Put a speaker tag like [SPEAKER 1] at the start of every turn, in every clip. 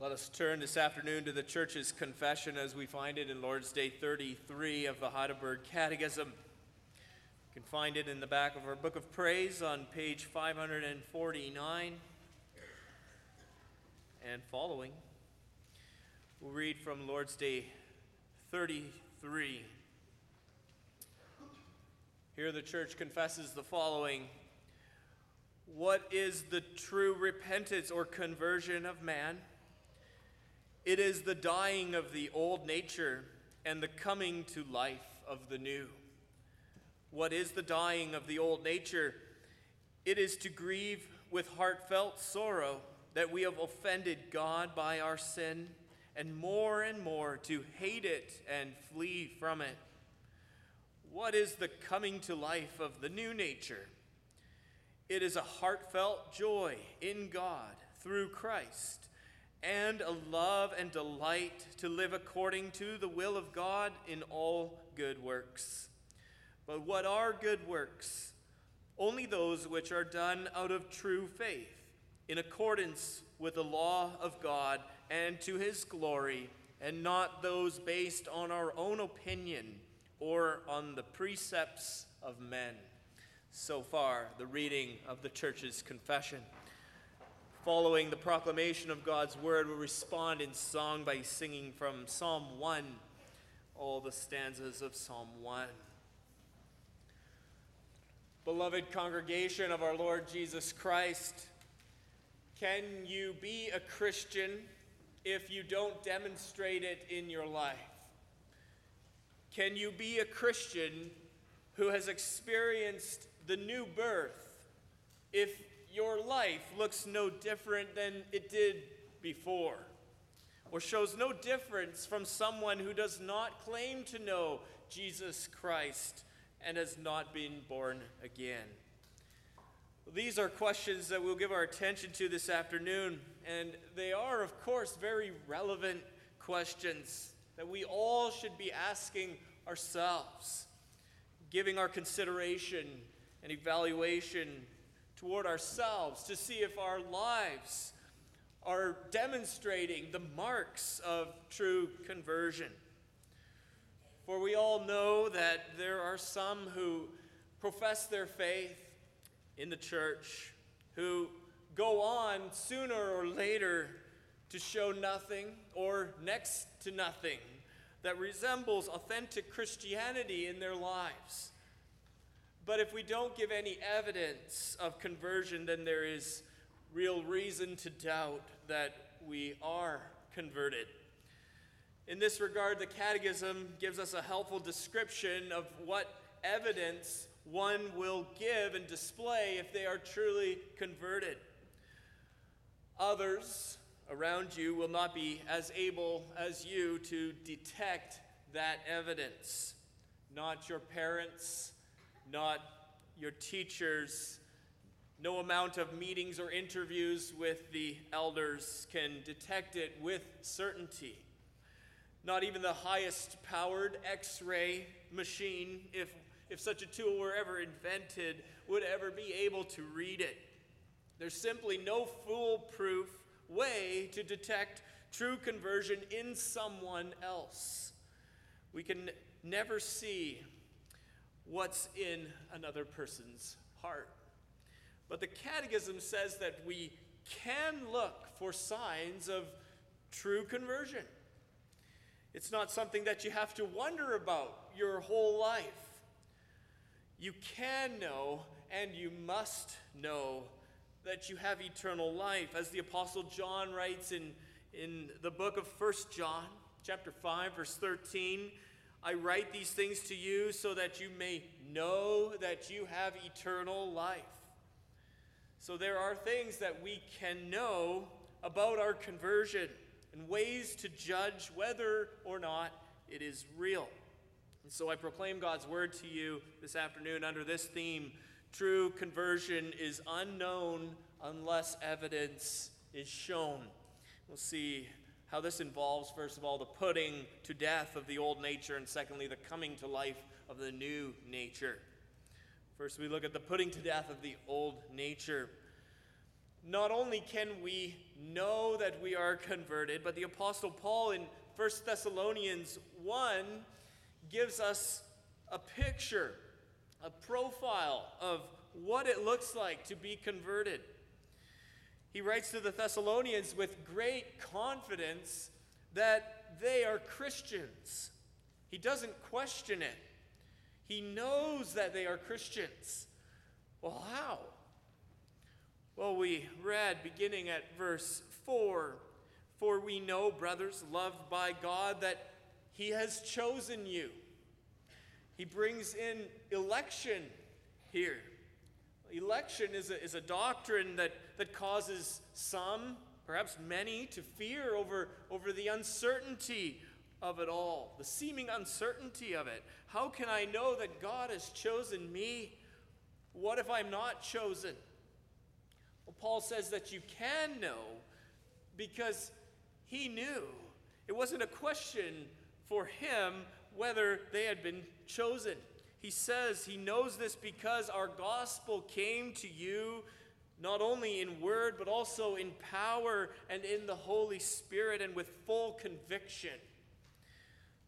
[SPEAKER 1] Let us turn this afternoon to the church's confession as we find it in Lord's Day 33 of the Heidelberg Catechism. You can find it in the back of our book of praise on page 549 and following. We'll read from Lord's Day 33. Here the church confesses the following What is the true repentance or conversion of man? It is the dying of the old nature and the coming to life of the new. What is the dying of the old nature? It is to grieve with heartfelt sorrow that we have offended God by our sin, and more and more to hate it and flee from it. What is the coming to life of the new nature? It is a heartfelt joy in God through Christ and a love and delight to live according to the will of God in all good works. But what are good works? Only those which are done out of true faith, in accordance with the law of God and to his glory, and not those based on our own opinion or on the precepts of men. So far, the reading of the church's confession. Following the proclamation of God's word, we'll respond in song by singing from Psalm 1, all the stanzas of Psalm 1. Beloved congregation of our Lord Jesus Christ, can you be a Christian if you don't demonstrate it in your life? Can you be a Christian who has experienced the new birth if your life looks no different than it did before, or shows no difference from someone who does not claim to know Jesus Christ and has not been born again? These are questions that we'll give our attention to this afternoon, and they are, of course, very relevant questions that we all should be asking ourselves, giving our consideration and evaluation toward ourselves to see if our lives are demonstrating the marks of true conversion. For we all know that there are some who profess their faith in the church who go on sooner or later to show nothing or next to nothing that resembles authentic Christianity in their lives. But if we don't give any evidence of conversion, then there is real reason to doubt that we are converted. In this regard, the Catechism gives us a helpful description of what evidence one will give and display if they are truly converted. Others around you will not be as able as you to detect that evidence. Not your parents, not your teachers. No amount of meetings or interviews with the elders can detect it with certainty. Not even the highest powered x ray machine, if, if such a tool were ever invented, would ever be able to read it. There's simply no foolproof way to detect true conversion in someone else. We can never see what's in another person's heart. But the Catechism says that we can look for signs of true conversion. It's not something that you have to wonder about your whole life. You can know and you must know that you have eternal life. As the Apostle John writes in, in the book of First John, chapter 5, verse 13, I write these things to you so that you may know that you have eternal life. So there are things that we can know about our conversion and ways to judge whether or not it is real. And so I proclaim God's word to you this afternoon under this theme true conversion is unknown unless evidence is shown. We'll see how this involves, first of all, the putting to death of the old nature, and secondly, the coming to life of the new nature. First, we look at the putting to death of the old nature. not only can we know that we are converted, but the Apostle Paul in 1 Thessalonians 1 gives us a picture, a profile of what it looks like to be converted. He writes to the Thessalonians with great confidence that they are Christians. He doesn't question it. He knows that they are Christians. Well, how? Well, we read beginning at verse 4 For we know, brothers, loved by God, that He has chosen you. He brings in election here. Election is a, is a doctrine that, that causes some, perhaps many, to fear over, over the uncertainty of it all, the seeming uncertainty of it. How can I know that God has chosen me? What if I'm not chosen? Well, Paul says that you can know because he knew. It wasn't a question for him whether they had been chosen. He says he knows this because our gospel came to you not only in word, but also in power and in the Holy Spirit and with full conviction.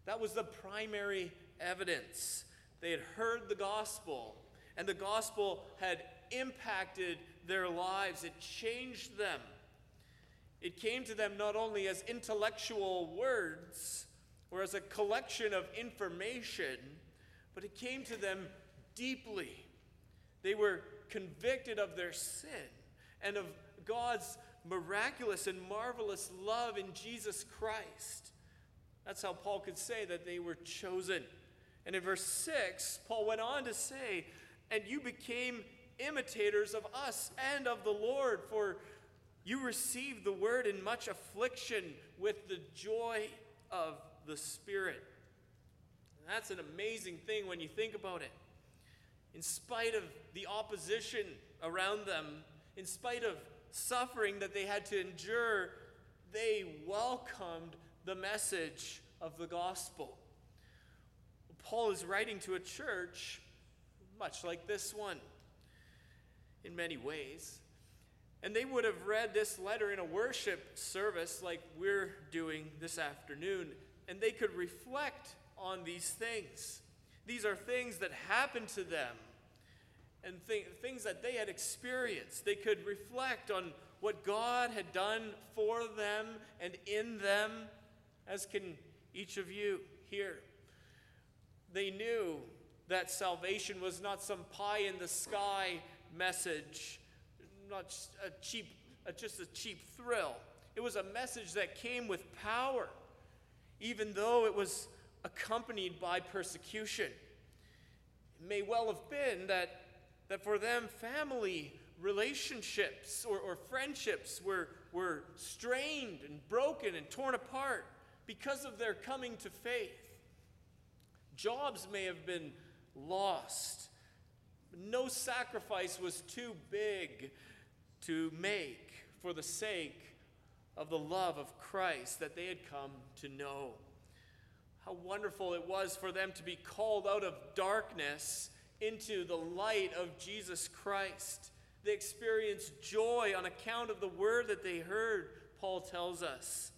[SPEAKER 1] That was the primary evidence. They had heard the gospel, and the gospel had impacted their lives, it changed them. It came to them not only as intellectual words or as a collection of information, but it came to them deeply. They were convicted of their sin and of God's miraculous and marvelous love in Jesus Christ. That's how Paul could say that they were chosen. And in verse 6, Paul went on to say, And you became imitators of us and of the Lord, for you received the word in much affliction with the joy of the Spirit. That's an amazing thing when you think about it. In spite of the opposition around them, in spite of suffering that they had to endure, they welcomed the message of the gospel. Paul is writing to a church much like this one in many ways. And they would have read this letter in a worship service like we're doing this afternoon, and they could reflect on these things. These are things that happened to them and th- things that they had experienced. They could reflect on what God had done for them and in them, as can each of you here. They knew that salvation was not some pie in the sky message, not a cheap, just a cheap thrill. It was a message that came with power, even though it was accompanied by persecution. It may well have been that, that for them, family relationships or, or friendships were, were strained and broken and torn apart because of their coming to faith. Jobs may have been lost. No sacrifice was too big to make for the sake of the love of Christ that they had come to know. How wonderful it was for them to be called out of darkness into the light of Jesus Christ. They experienced joy on account of the word that they heard, Paul tells us.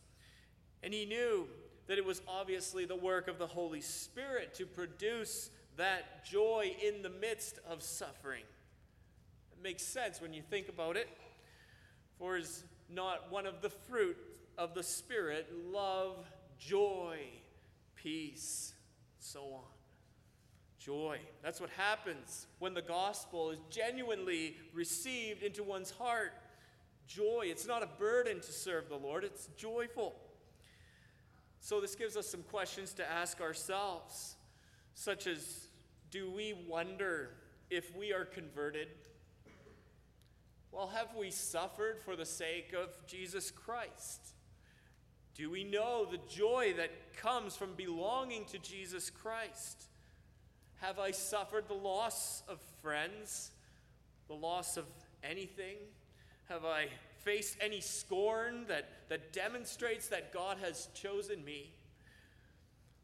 [SPEAKER 1] And he knew that it was obviously the work of the Holy Spirit to produce that joy in the midst of suffering. It makes sense when you think about it. For is not one of the fruit of the Spirit love, joy, peace, so on. Joy. That's what happens when the gospel is genuinely received into one's heart. Joy. It's not a burden to serve the Lord, it's joyful. So, this gives us some questions to ask ourselves, such as Do we wonder if we are converted? Well, have we suffered for the sake of Jesus Christ? Do we know the joy that comes from belonging to Jesus Christ? Have I suffered the loss of friends, the loss of anything? Have I faced any scorn that, that demonstrates that God has chosen me.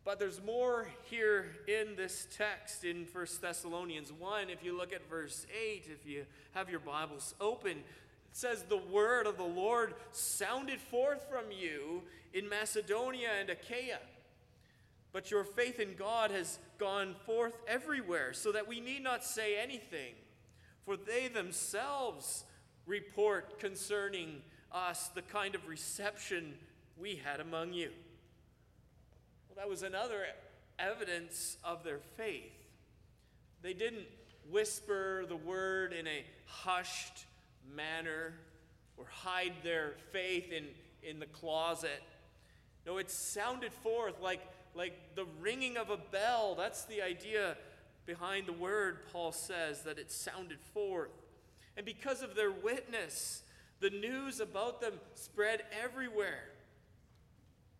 [SPEAKER 1] But there's more here in this text in 1 Thessalonians 1. If you look at verse 8, if you have your Bibles open, says, The word of the Lord sounded forth from you in Macedonia and Achaia. But your faith in God has gone forth everywhere, so that we need not say anything, for they themselves report concerning us the kind of reception we had among you. Well, that was another evidence of their faith. They didn't whisper the word in a hushed manner or hide their faith in, in the closet. No, it sounded forth like, like the ringing of a bell. That's the idea behind the word, Paul says, that it sounded forth. And because of their witness, the news about them spread everywhere.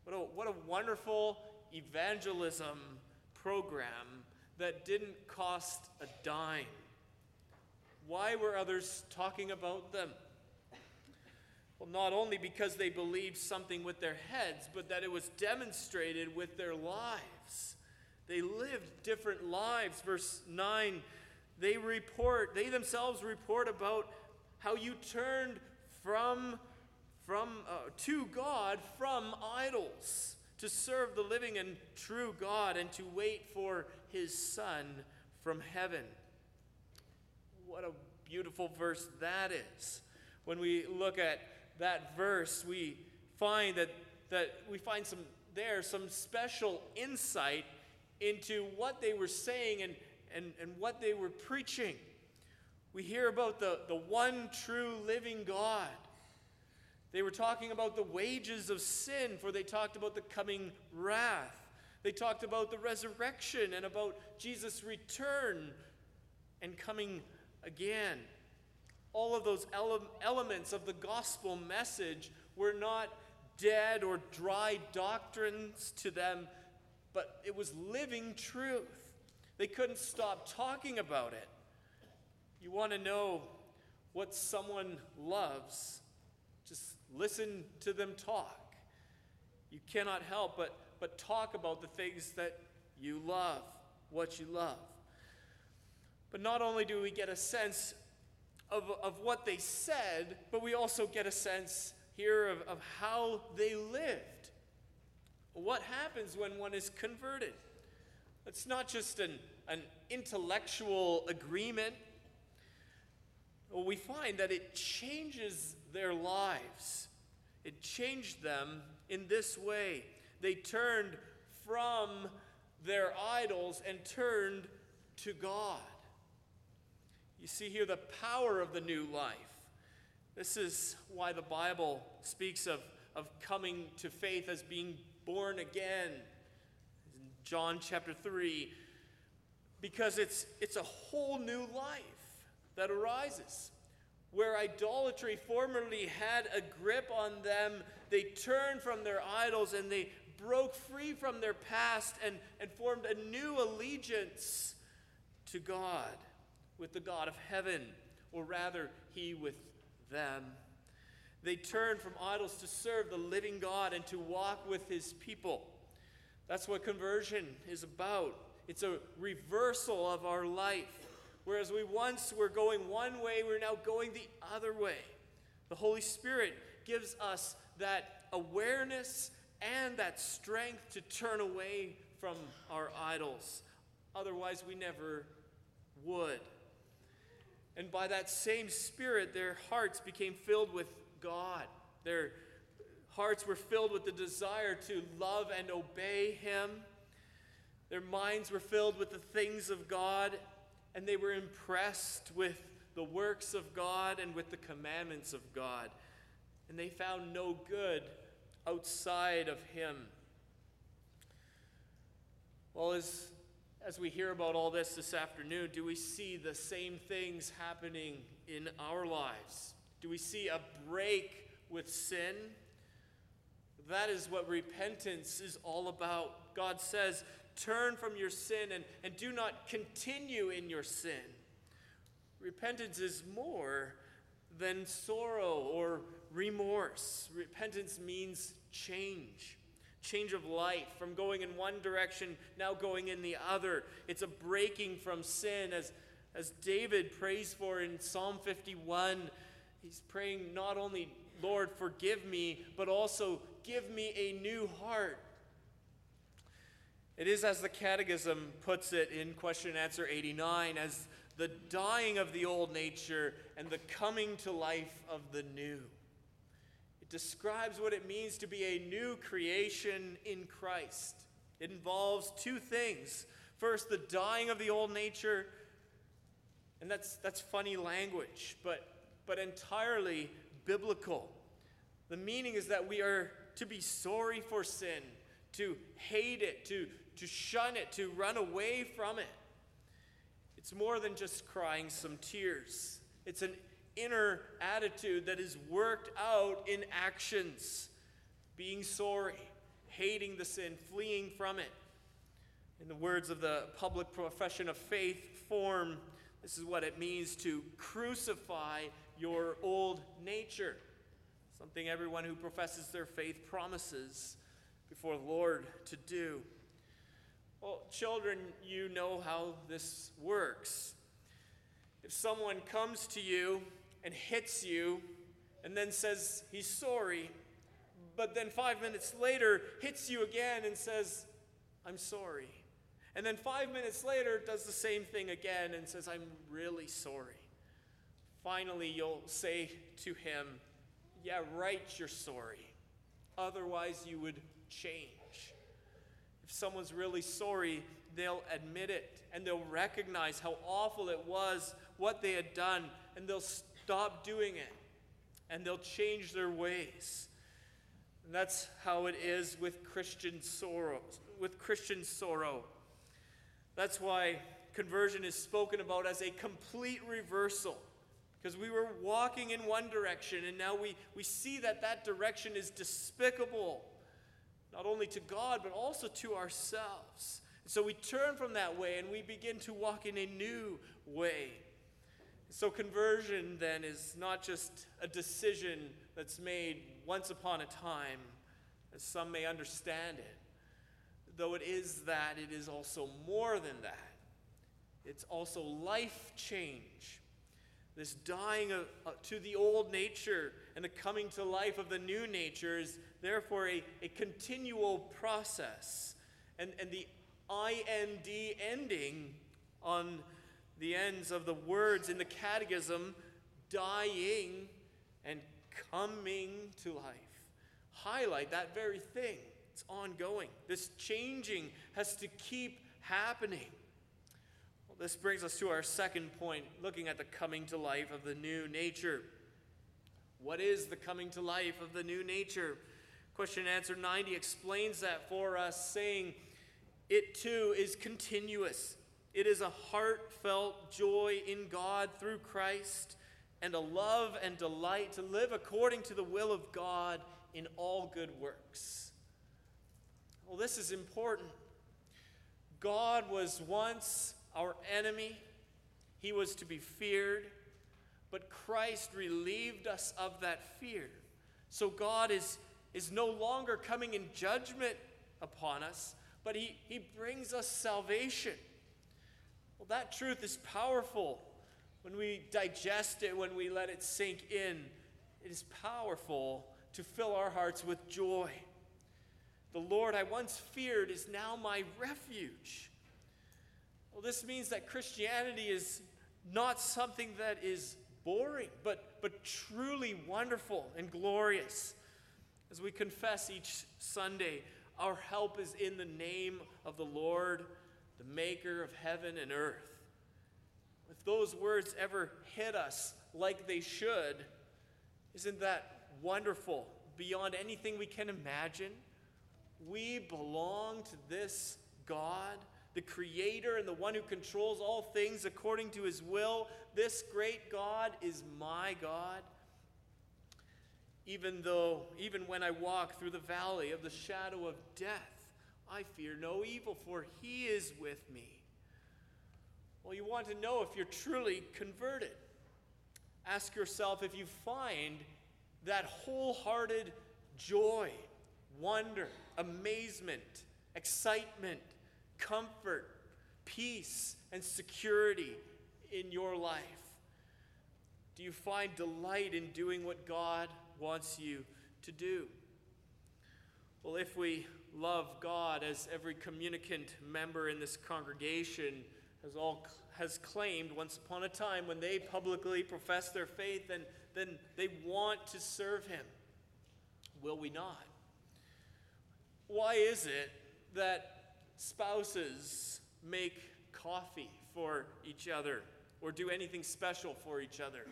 [SPEAKER 1] What a, what a wonderful evangelism program that didn't cost a dime. Why were others talking about them? Well, not only because they believed something with their heads, but that it was demonstrated with their lives. They lived different lives. Verse 9, they report, they themselves report about how you turned from, from uh, to God from idols to serve the living and true God and to wait for his Son from heaven. What a beautiful verse that is. When we look at that verse, we find that, that we find some there some special insight into what they were saying and, and, and what they were preaching. We hear about the, the one true living God. They were talking about the wages of sin, for they talked about the coming wrath. They talked about the resurrection and about Jesus' return and coming again. All of those ele- elements of the gospel message were not dead or dry doctrines to them, but it was living truth. They couldn't stop talking about it. You want to know what someone loves, just listen to them talk. You cannot help but, but talk about the things that you love, what you love. But not only do we get a sense of, of what they said, but we also get a sense here of, of how they lived. What happens when one is converted? It's not just an, an intellectual agreement. Well, we find that it changes their lives. It changed them in this way. They turned from their idols and turned to God. You see here the power of the new life. This is why the Bible speaks of, of coming to faith as being born again. In John chapter 3, because it's, it's a whole new life that arises. Where idolatry formerly had a grip on them, they turned from their idols and they broke free from their past and, and formed a new allegiance to God, with the God of heaven, or rather, He with them. They turn from idols to serve the living God and to walk with His people. That's what conversion is about. It's a reversal of our life. Whereas we once were going one way, we're now going the other way. The Holy Spirit gives us that awareness and that strength to turn away from our idols. Otherwise, we never would. And by that same Spirit, their hearts became filled with God. Their hearts were filled with the desire to love and obey Him. Their minds were filled with the things of God and they were impressed with the works of God and with the commandments of God. And they found no good outside of Him. Well, as, as we hear about all this this afternoon, do we see the same things happening in our lives? Do we see a break with sin? That is what repentance is all about. God says, Turn from your sin and, and do not continue in your sin. Repentance is more than sorrow or remorse. Repentance means change change of life from going in one direction, now going in the other. It's a breaking from sin, as, as David prays for in Psalm 51. he's praying not only, Lord, forgive me, but also give me a new heart. It is as the Catechism puts it in question and answer 89 as the dying of the old nature and the coming to life of the new. Describes what it means to be a new creation in Christ. It involves two things. First, the dying of the old nature, and that's, that's funny language, but, but entirely biblical. The meaning is that we are to be sorry for sin, to hate it, to, to shun it, to run away from it. It's more than just crying some tears, it's an inner attitude that is worked out in actions. Being sorry, hating the sin, fleeing from it. In the words of the public profession of faith form, this is what it means to crucify your old nature. Something everyone who professes their faith promises before the Lord to do. Well, children, you know how this works. If someone comes to you and hits you and then says he's sorry, but then five minutes later hits you again and says, I'm sorry. And then five minutes later does the same thing again and says, I'm really sorry. Finally, you'll say to him, Yeah, right, you're sorry. Otherwise, you would change. If someone's really sorry, they'll admit it and they'll recognize how awful it was, what they had done, and they'll stop doing it and they'll change their ways. And that's how it is with Christian sorrow, with Christian sorrow. That's why conversion is spoken about as a complete reversal. Because we were walking in one direction, and now we, we see that that direction is despicable not only to God, but also to ourselves. And so we turn from that way and we begin to walk in a new way. So conversion then is not just a decision that's made once upon a time, as some may understand it. Though it is that, it is also more than that. It's also life change. This dying of, uh, to the old nature and the coming to life of the new nature is therefore a, a continual process. And, and the ING ending on the ends of the words in the catechism, dying and coming to life, highlight that very thing. It's ongoing. This changing has to keep happening. Well, this brings us to our second point, looking at the coming to life of the new nature. What is the coming to life of the new nature? Question and answer 90 explains that for us, saying, It too is continuous. It is a heartfelt joy in God through Christ and a love and delight to live according to the will of God in all good works. Well, this is important. God was once our enemy, he was to be feared, but Christ relieved us of that fear. So God is is no longer coming in judgment upon us, but he, he brings us salvation. Well, that truth is powerful when we digest it, when we let it sink in. It is powerful to fill our hearts with joy. The Lord I once feared is now my refuge. Well, this means that Christianity is not something that is boring, but, but truly wonderful and glorious. As we confess each Sunday, our help is in the name of the Lord, the maker of heaven and earth. If those words ever hit us like they should, isn't that wonderful? Beyond anything we can imagine, we belong to this God, the Creator and the one who controls all things according to His will. This great God is my God even though, even when I walk through the valley of the shadow of death, I fear no evil, for he is with me. Well, you want to know if you're truly converted. Ask yourself if you find that wholehearted joy, wonder, amazement, excitement, comfort, peace, and security in your life. Do you find delight in doing what God wants you to do? Well, if we love God, as every communicant member in this congregation has all has claimed once upon a time when they publicly profess their faith, then, then they want to serve Him. Will we not? Why is it that spouses make coffee for each other or do anything special for each other?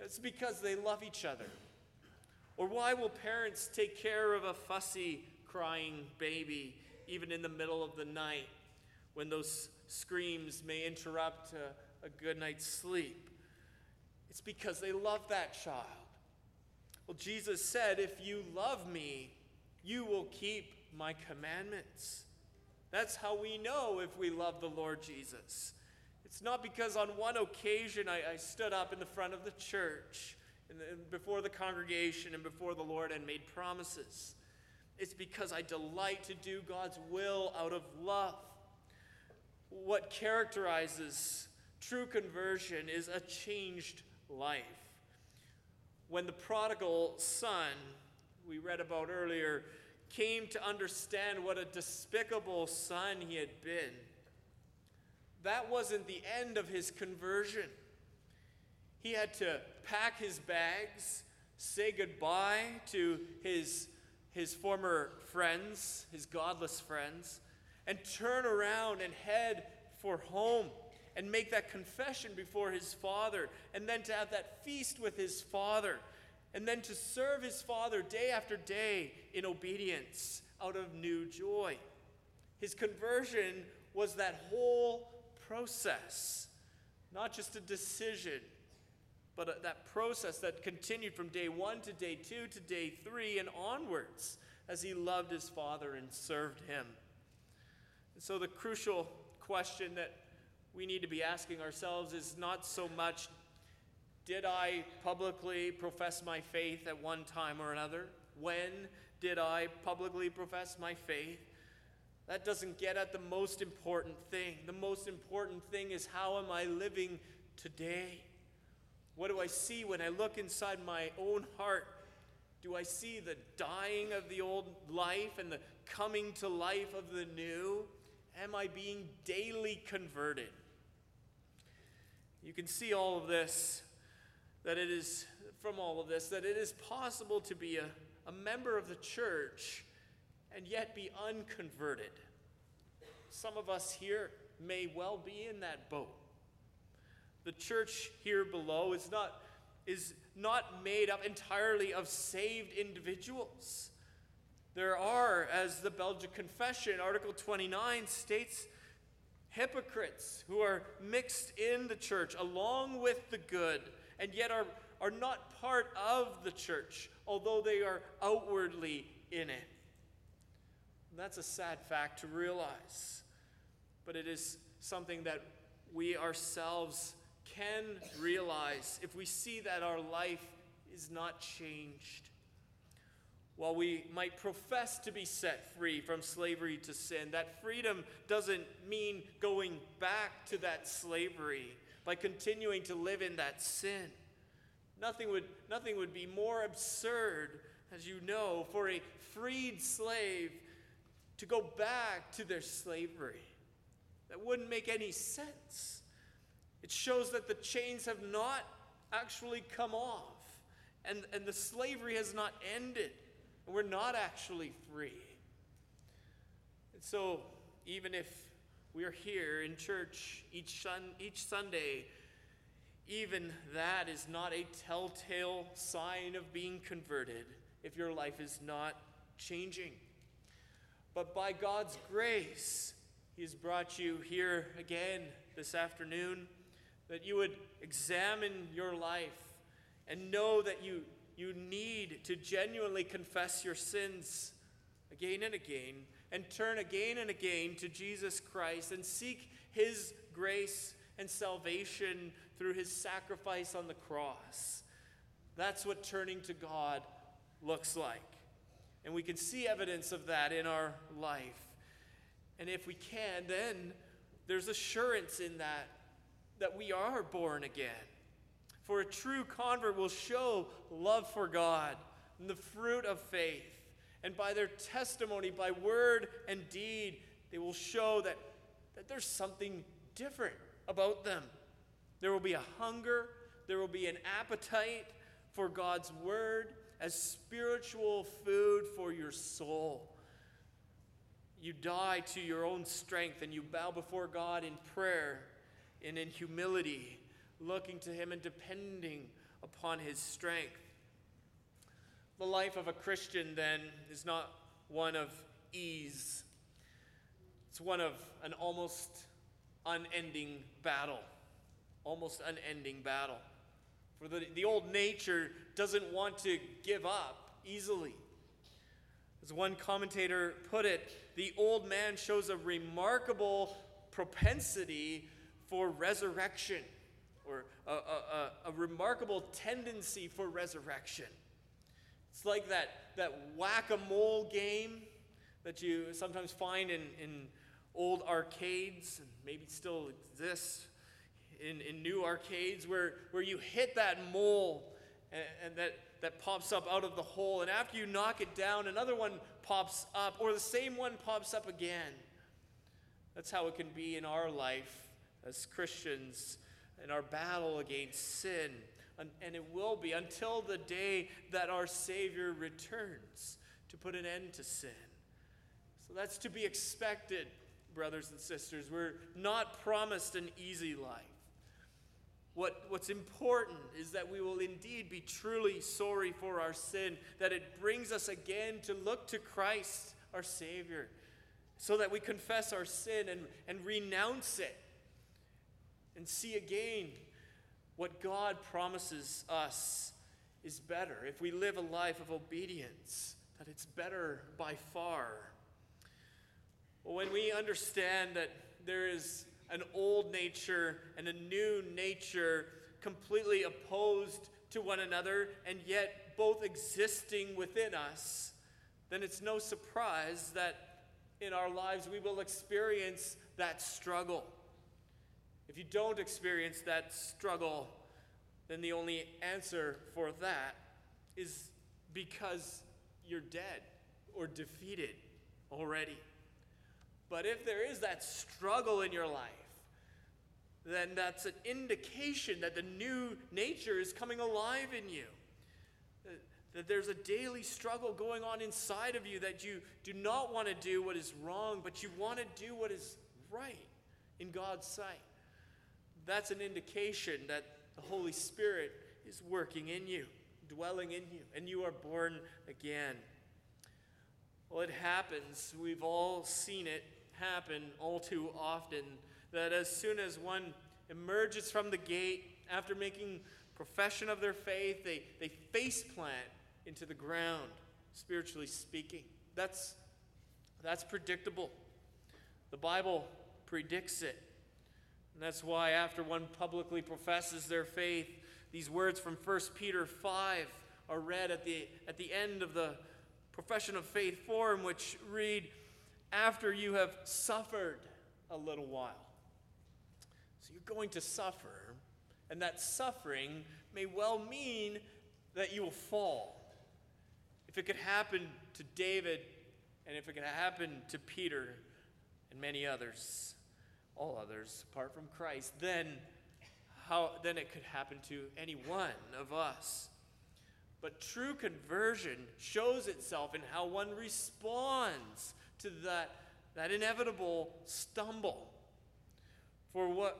[SPEAKER 1] It's because they love each other. Or why will parents take care of a fussy, crying baby even in the middle of the night when those screams may interrupt a, a good night's sleep? It's because they love that child. Well, Jesus said, If you love me, you will keep my commandments. That's how we know if we love the Lord Jesus. It's not because on one occasion I, I stood up in the front of the church, the, before the congregation, and before the Lord and made promises. It's because I delight to do God's will out of love. What characterizes true conversion is a changed life. When the prodigal son, we read about earlier, came to understand what a despicable son he had been, that wasn't the end of his conversion. He had to pack his bags, say goodbye to his, his former friends, his godless friends, and turn around and head for home and make that confession before his father, and then to have that feast with his father, and then to serve his father day after day in obedience out of new joy. His conversion was that whole process, not just a decision, but uh, that process that continued from day one to day two to day three and onwards as he loved his father and served him. And so the crucial question that we need to be asking ourselves is not so much did I publicly profess my faith at one time or another? When did I publicly profess my faith? That doesn't get at the most important thing. The most important thing is how am I living today? What do I see when I look inside my own heart? Do I see the dying of the old life and the coming to life of the new? Am I being daily converted? You can see all of this, that it is, from all of this, that it is possible to be a, a member of the church and yet be unconverted. Some of us here may well be in that boat. The church here below is not, is not made up entirely of saved individuals. There are, as the Belgic Confession, Article 29 states, hypocrites who are mixed in the church along with the good and yet are, are not part of the church, although they are outwardly in it. That's a sad fact to realize, but it is something that we ourselves can realize if we see that our life is not changed. While we might profess to be set free from slavery to sin, that freedom doesn't mean going back to that slavery by continuing to live in that sin. Nothing would, nothing would be more absurd, as you know, for a freed slave to go back to their slavery. That wouldn't make any sense. It shows that the chains have not actually come off and, and the slavery has not ended. And we're not actually free. And so, even if we're here in church each, sun, each Sunday, even that is not a telltale sign of being converted if your life is not changing. But by God's grace, He has brought you here again this afternoon that you would examine your life and know that you you need to genuinely confess your sins again and again and turn again and again to Jesus Christ and seek his grace and salvation through his sacrifice on the cross. That's what turning to God looks like. And we can see evidence of that in our life. And if we can, then there's assurance in that that we are born again For a true convert will show love for God and the fruit of faith. And by their testimony, by word and deed, they will show that, that there's something different about them. There will be a hunger, there will be an appetite for God's word as spiritual food for your soul. You die to your own strength and you bow before God in prayer and in humility, looking to Him and depending upon His strength. The life of a Christian, then, is not one of ease, it's one of an almost unending battle. Almost unending battle. For the, the old nature doesn't want to give up easily. As one commentator put it, the old man shows a remarkable propensity for resurrection, or a, a, a, remarkable tendency for resurrection. It's like that, that whack a mole game that you sometimes find in, in old arcades, and maybe still exists in, in new arcades, where, where you hit that mole and, and that, that pops up out of the hole, and after you knock it down, another one pops up, or the same one pops up again. That's how it can be in our life as Christians in our battle against sin. And it will be until the day that our Savior returns to put an end to sin. So that's to be expected, brothers and sisters. We're not promised an easy life. What, what's important is that we will indeed be truly sorry for our sin, that it brings us again to look to Christ, our Savior, so that we confess our sin and, and renounce it and see again what God promises us is better. If we live a life of obedience, that it's better by far. Well, when we understand that there is an old nature and a new nature completely opposed to one another and yet both existing within us, then it's no surprise that in our lives we will experience that struggle. If you don't experience that struggle, then the only answer for that is because you're dead or defeated already. But if there is that struggle in your life, then that's an indication that the new nature is coming alive in you. Uh, that there's a daily struggle going on inside of you that you do not want to do what is wrong, but you want to do what is right in God's sight. That's an indication that the Holy Spirit is working in you, dwelling in you, and you are born again. Well, it happens. We've all seen it happen all too often that as soon as one emerges from the gate after making profession of their faith, they, they face plant into the ground, spiritually speaking. That's, that's predictable. The Bible predicts it. And that's why, after one publicly professes their faith, these words from 1 Peter 5 are read at the, at the end of the profession of faith form, which read, After you have suffered a little while. So you're going to suffer, and that suffering may well mean that you will fall. If it could happen to David, and if it could happen to Peter and many others, all others apart from Christ, then how then it could happen to any one of us. But true conversion shows itself in how one responds to that, that inevitable stumble. For what,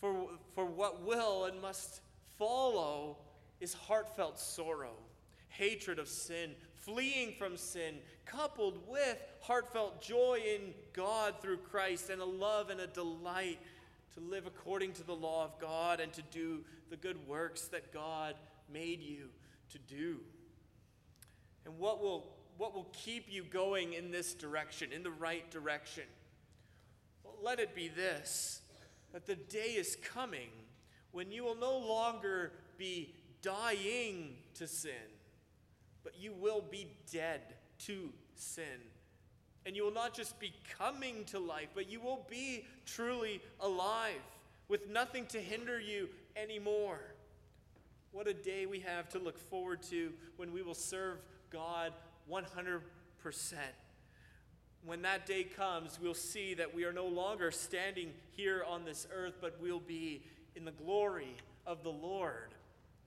[SPEAKER 1] for, for what will and must follow is heartfelt sorrow, hatred of sin, fleeing from sin, coupled with heartfelt joy in God through Christ and a love and a delight to live according to the law of God and to do the good works that God made you to do. And what will, what will keep you going in this direction, in the right direction? Well, let it be this that the day is coming when you will no longer be dying to sin but you will be dead to sin. And you will not just be coming to life, but you will be truly alive with nothing to hinder you anymore. What a day we have to look forward to when we will serve God 100%. When that day comes, we'll see that we are no longer standing here on this earth, but we'll be in the glory of the Lord,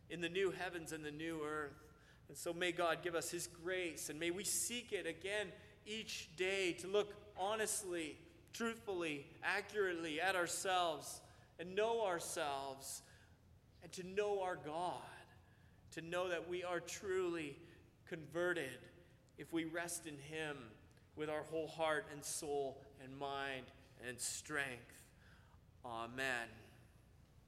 [SPEAKER 1] in the new heavens and the new earth. And so may God give us His grace, and may we seek it again each day to look honestly, truthfully, accurately at ourselves and know ourselves and to know our God, to know that we are truly converted if we rest in Him with our whole heart and soul and mind and strength. Amen.